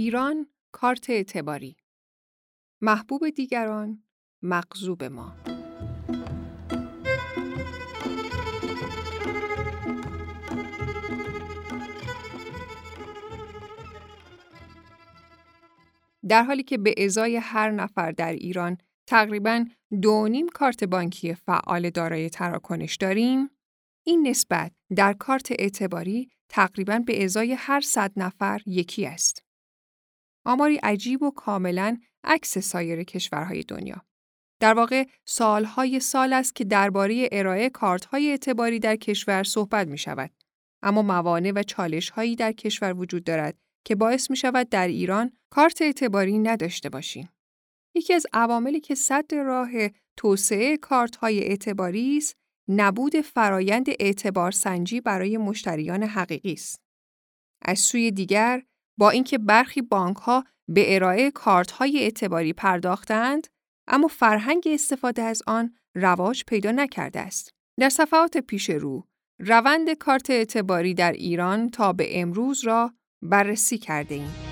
ایران کارت اعتباری محبوب دیگران مغضوب ما در حالی که به ازای هر نفر در ایران تقریباً دو نیم کارت بانکی فعال دارای تراکنش داریم، این نسبت در کارت اعتباری تقریباً به ازای هر صد نفر یکی است. آماری عجیب و کاملاً عکس سایر کشورهای دنیا. در واقع سالهای سال است که درباره ارائه کارت‌های اعتباری در کشور صحبت می شود. اما موانع و چالش‌هایی در کشور وجود دارد که باعث می شود در ایران کارت اعتباری نداشته باشیم. یکی از عواملی که صد راه توسعه کارت‌های اعتباری است، نبود فرایند اعتبار سنجی برای مشتریان حقیقی است. از سوی دیگر، با اینکه برخی بانک‌ها به ارائه کارت‌های اعتباری پرداختند، اما فرهنگ استفاده از آن رواج پیدا نکرده است. در صفحات پیش رو، روند کارت اعتباری در ایران تا به امروز را بررسی کرده ایم.